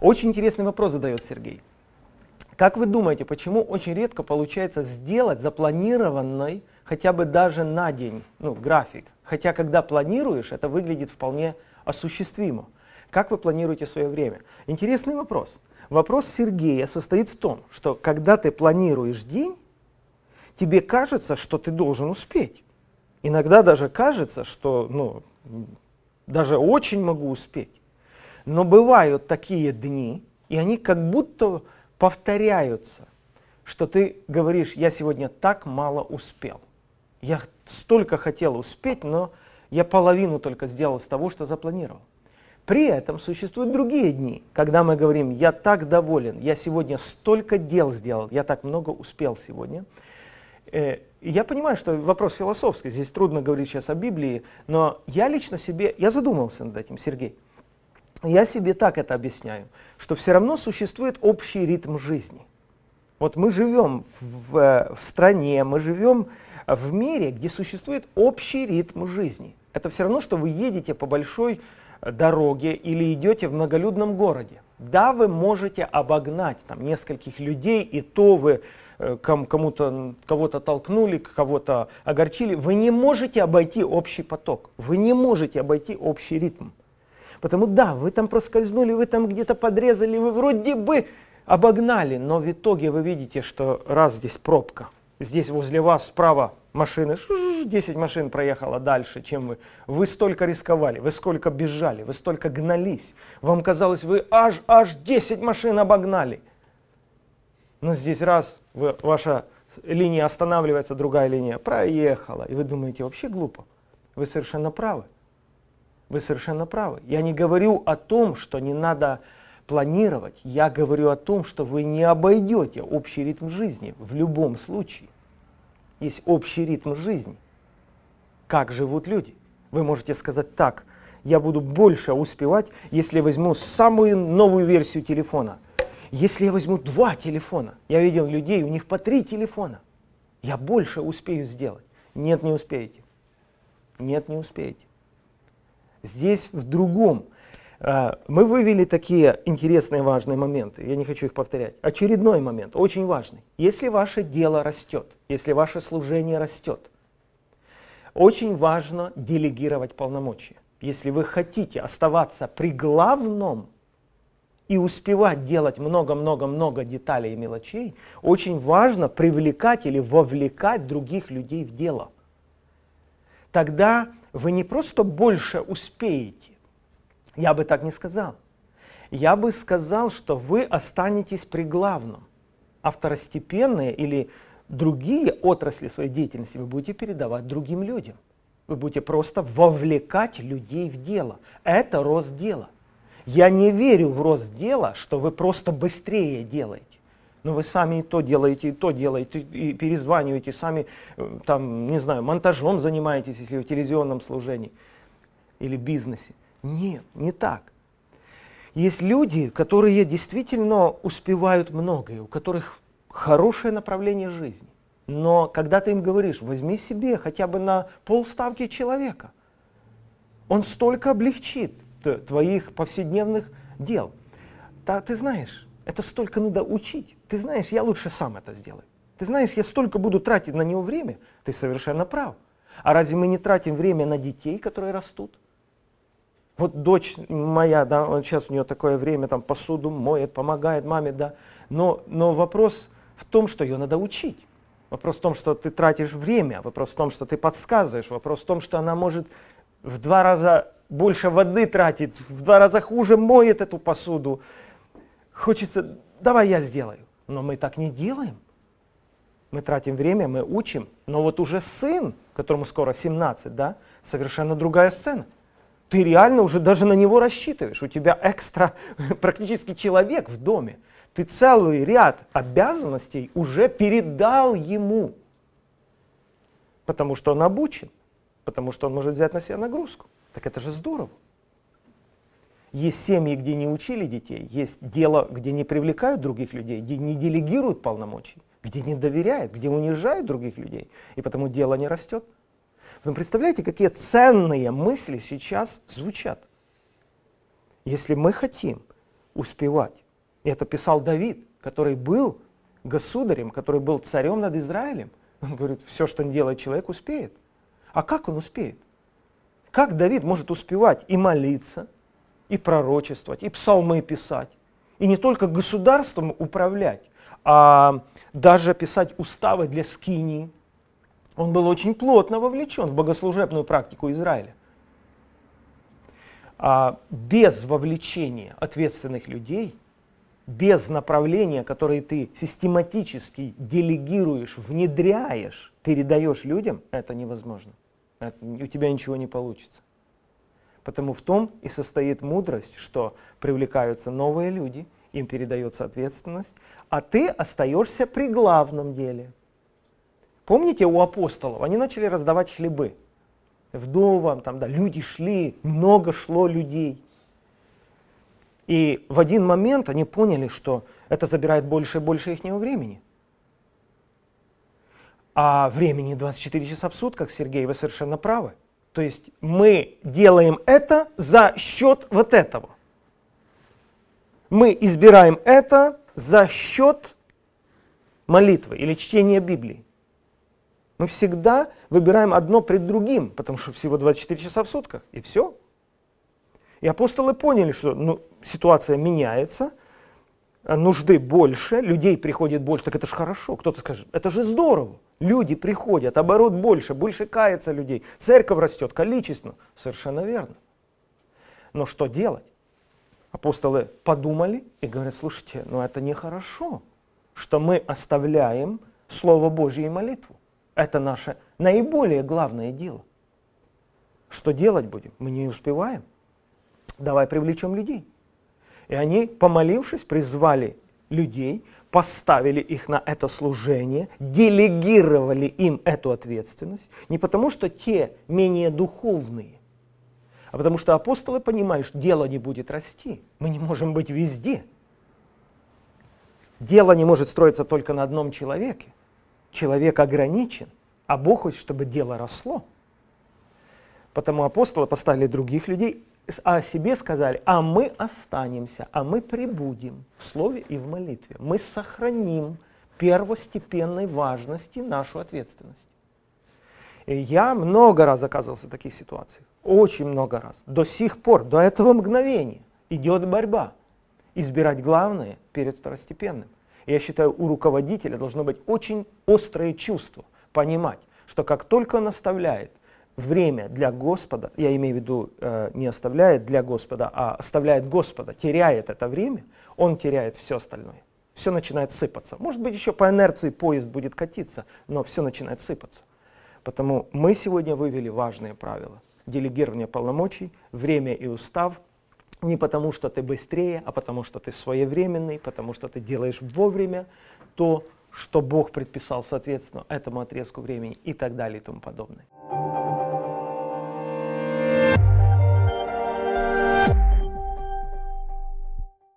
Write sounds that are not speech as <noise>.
Очень интересный вопрос задает Сергей. Как вы думаете, почему очень редко получается сделать запланированный хотя бы даже на день ну, график? Хотя когда планируешь, это выглядит вполне осуществимо. Как вы планируете свое время? Интересный вопрос. Вопрос Сергея состоит в том, что когда ты планируешь день, тебе кажется, что ты должен успеть. Иногда даже кажется, что ну, даже очень могу успеть. Но бывают такие дни, и они как будто повторяются, что ты говоришь, я сегодня так мало успел. Я столько хотел успеть, но я половину только сделал с того, что запланировал. При этом существуют другие дни, когда мы говорим, я так доволен, я сегодня столько дел сделал, я так много успел сегодня. Э, я понимаю, что вопрос философский, здесь трудно говорить сейчас о Библии, но я лично себе, я задумался над этим, Сергей. Я себе так это объясняю, что все равно существует общий ритм жизни. Вот мы живем в, в стране, мы живем в мире, где существует общий ритм жизни. Это все равно, что вы едете по большой дороге или идете в многолюдном городе. Да, вы можете обогнать там нескольких людей, и то вы э, кому-то, кого-то толкнули, кого-то огорчили. Вы не можете обойти общий поток, вы не можете обойти общий ритм. Потому да, вы там проскользнули, вы там где-то подрезали, вы вроде бы обогнали, но в итоге вы видите, что раз здесь пробка, здесь возле вас справа машины, 10 машин проехало дальше, чем вы. Вы столько рисковали, вы сколько бежали, вы столько гнались. Вам казалось, вы аж, аж 10 машин обогнали. Но здесь раз вы, ваша линия останавливается, другая линия проехала. И вы думаете, вообще глупо. Вы совершенно правы. Вы совершенно правы. Я не говорю о том, что не надо планировать. Я говорю о том, что вы не обойдете общий ритм жизни в любом случае есть общий ритм жизни. Как живут люди? Вы можете сказать так, я буду больше успевать, если возьму самую новую версию телефона. Если я возьму два телефона, я видел людей, у них по три телефона, я больше успею сделать. Нет, не успеете. Нет, не успеете. Здесь в другом. А, мы вывели такие интересные важные моменты, я не хочу их повторять. Очередной момент, очень важный. Если ваше дело растет, если ваше служение растет, очень важно делегировать полномочия. Если вы хотите оставаться при главном и успевать делать много-много-много деталей и мелочей, очень важно привлекать или вовлекать других людей в дело. Тогда вы не просто больше успеете, я бы так не сказал. Я бы сказал, что вы останетесь при главном, а второстепенные или другие отрасли своей деятельности вы будете передавать другим людям. Вы будете просто вовлекать людей в дело. Это рост дела. Я не верю в рост дела, что вы просто быстрее делаете. Но вы сами и то делаете, и то делаете, и перезваниваете, сами э, там, не знаю, монтажом занимаетесь, если в телевизионном служении или бизнесе. Нет, не так. Есть люди, которые действительно успевают многое, у которых хорошее направление жизни. Но когда ты им говоришь, возьми себе хотя бы на полставки человека, он столько облегчит твоих повседневных дел. Да, ты знаешь, это столько надо учить. Ты знаешь, я лучше сам это сделаю. Ты знаешь, я столько буду тратить на него время. Ты совершенно прав. А разве мы не тратим время на детей, которые растут? Вот дочь моя, да, он сейчас у нее такое время, там посуду моет, помогает маме, да. Но, но вопрос в том, что ее надо учить. Вопрос в том, что ты тратишь время, вопрос в том, что ты подсказываешь, вопрос в том, что она может в два раза больше воды тратить, в два раза хуже моет эту посуду. Хочется, давай я сделаю. Но мы так не делаем. Мы тратим время, мы учим. Но вот уже сын, которому скоро 17, да, совершенно другая сцена ты реально уже даже на него рассчитываешь. У тебя экстра <laughs> практически человек в доме. Ты целый ряд обязанностей уже передал ему. Потому что он обучен. Потому что он может взять на себя нагрузку. Так это же здорово. Есть семьи, где не учили детей, есть дело, где не привлекают других людей, где не делегируют полномочий, где не доверяют, где унижают других людей, и потому дело не растет. Потом представляете, какие ценные мысли сейчас звучат. Если мы хотим успевать. И это писал Давид, который был государем, который был царем над Израилем. Он говорит, все, что не делает человек, успеет. А как он успеет? Как Давид может успевать и молиться, и пророчествовать, и псалмы писать, и не только государством управлять, а даже писать уставы для скинии. Он был очень плотно вовлечен в богослужебную практику Израиля. А без вовлечения ответственных людей, без направления, которое ты систематически делегируешь, внедряешь, передаешь людям, это невозможно. У тебя ничего не получится. Потому в том и состоит мудрость, что привлекаются новые люди, им передается ответственность, а ты остаешься при главном деле. Помните у апостолов, они начали раздавать хлебы вдовам, там, да, люди шли, много шло людей. И в один момент они поняли, что это забирает больше и больше их времени. А времени 24 часа в сутках, Сергей, вы совершенно правы. То есть мы делаем это за счет вот этого. Мы избираем это за счет молитвы или чтения Библии. Мы всегда выбираем одно пред другим, потому что всего 24 часа в сутках, и все. И апостолы поняли, что ну, ситуация меняется, нужды больше, людей приходит больше, так это же хорошо. Кто-то скажет, это же здорово. Люди приходят, оборот больше, больше кается людей, церковь растет количественно. Совершенно верно. Но что делать? Апостолы подумали и говорят, слушайте, ну это нехорошо, что мы оставляем Слово Божье и молитву. Это наше наиболее главное дело. Что делать будем? Мы не успеваем. Давай привлечем людей. И они, помолившись, призвали людей, поставили их на это служение, делегировали им эту ответственность, не потому что те менее духовные, а потому что апостолы понимали, что дело не будет расти, мы не можем быть везде. Дело не может строиться только на одном человеке. Человек ограничен, а Бог хочет, чтобы дело росло. Потому апостолы поставили других людей, о себе сказали, а мы останемся, а мы прибудем в слове и в молитве. Мы сохраним первостепенной важности нашу ответственность. И я много раз оказывался в таких ситуациях, очень много раз. До сих пор, до этого мгновения идет борьба. Избирать главное перед второстепенным. Я считаю, у руководителя должно быть очень острое чувство, понимать, что как только он оставляет время для Господа, я имею в виду э, не оставляет для Господа, а оставляет Господа, теряет это время, он теряет все остальное. Все начинает сыпаться. Может быть, еще по инерции поезд будет катиться, но все начинает сыпаться. Потому мы сегодня вывели важные правила. Делегирование полномочий, время и устав. Не потому, что ты быстрее, а потому, что ты своевременный, потому что ты делаешь вовремя то, что Бог предписал соответственно этому отрезку времени и так далее и тому подобное.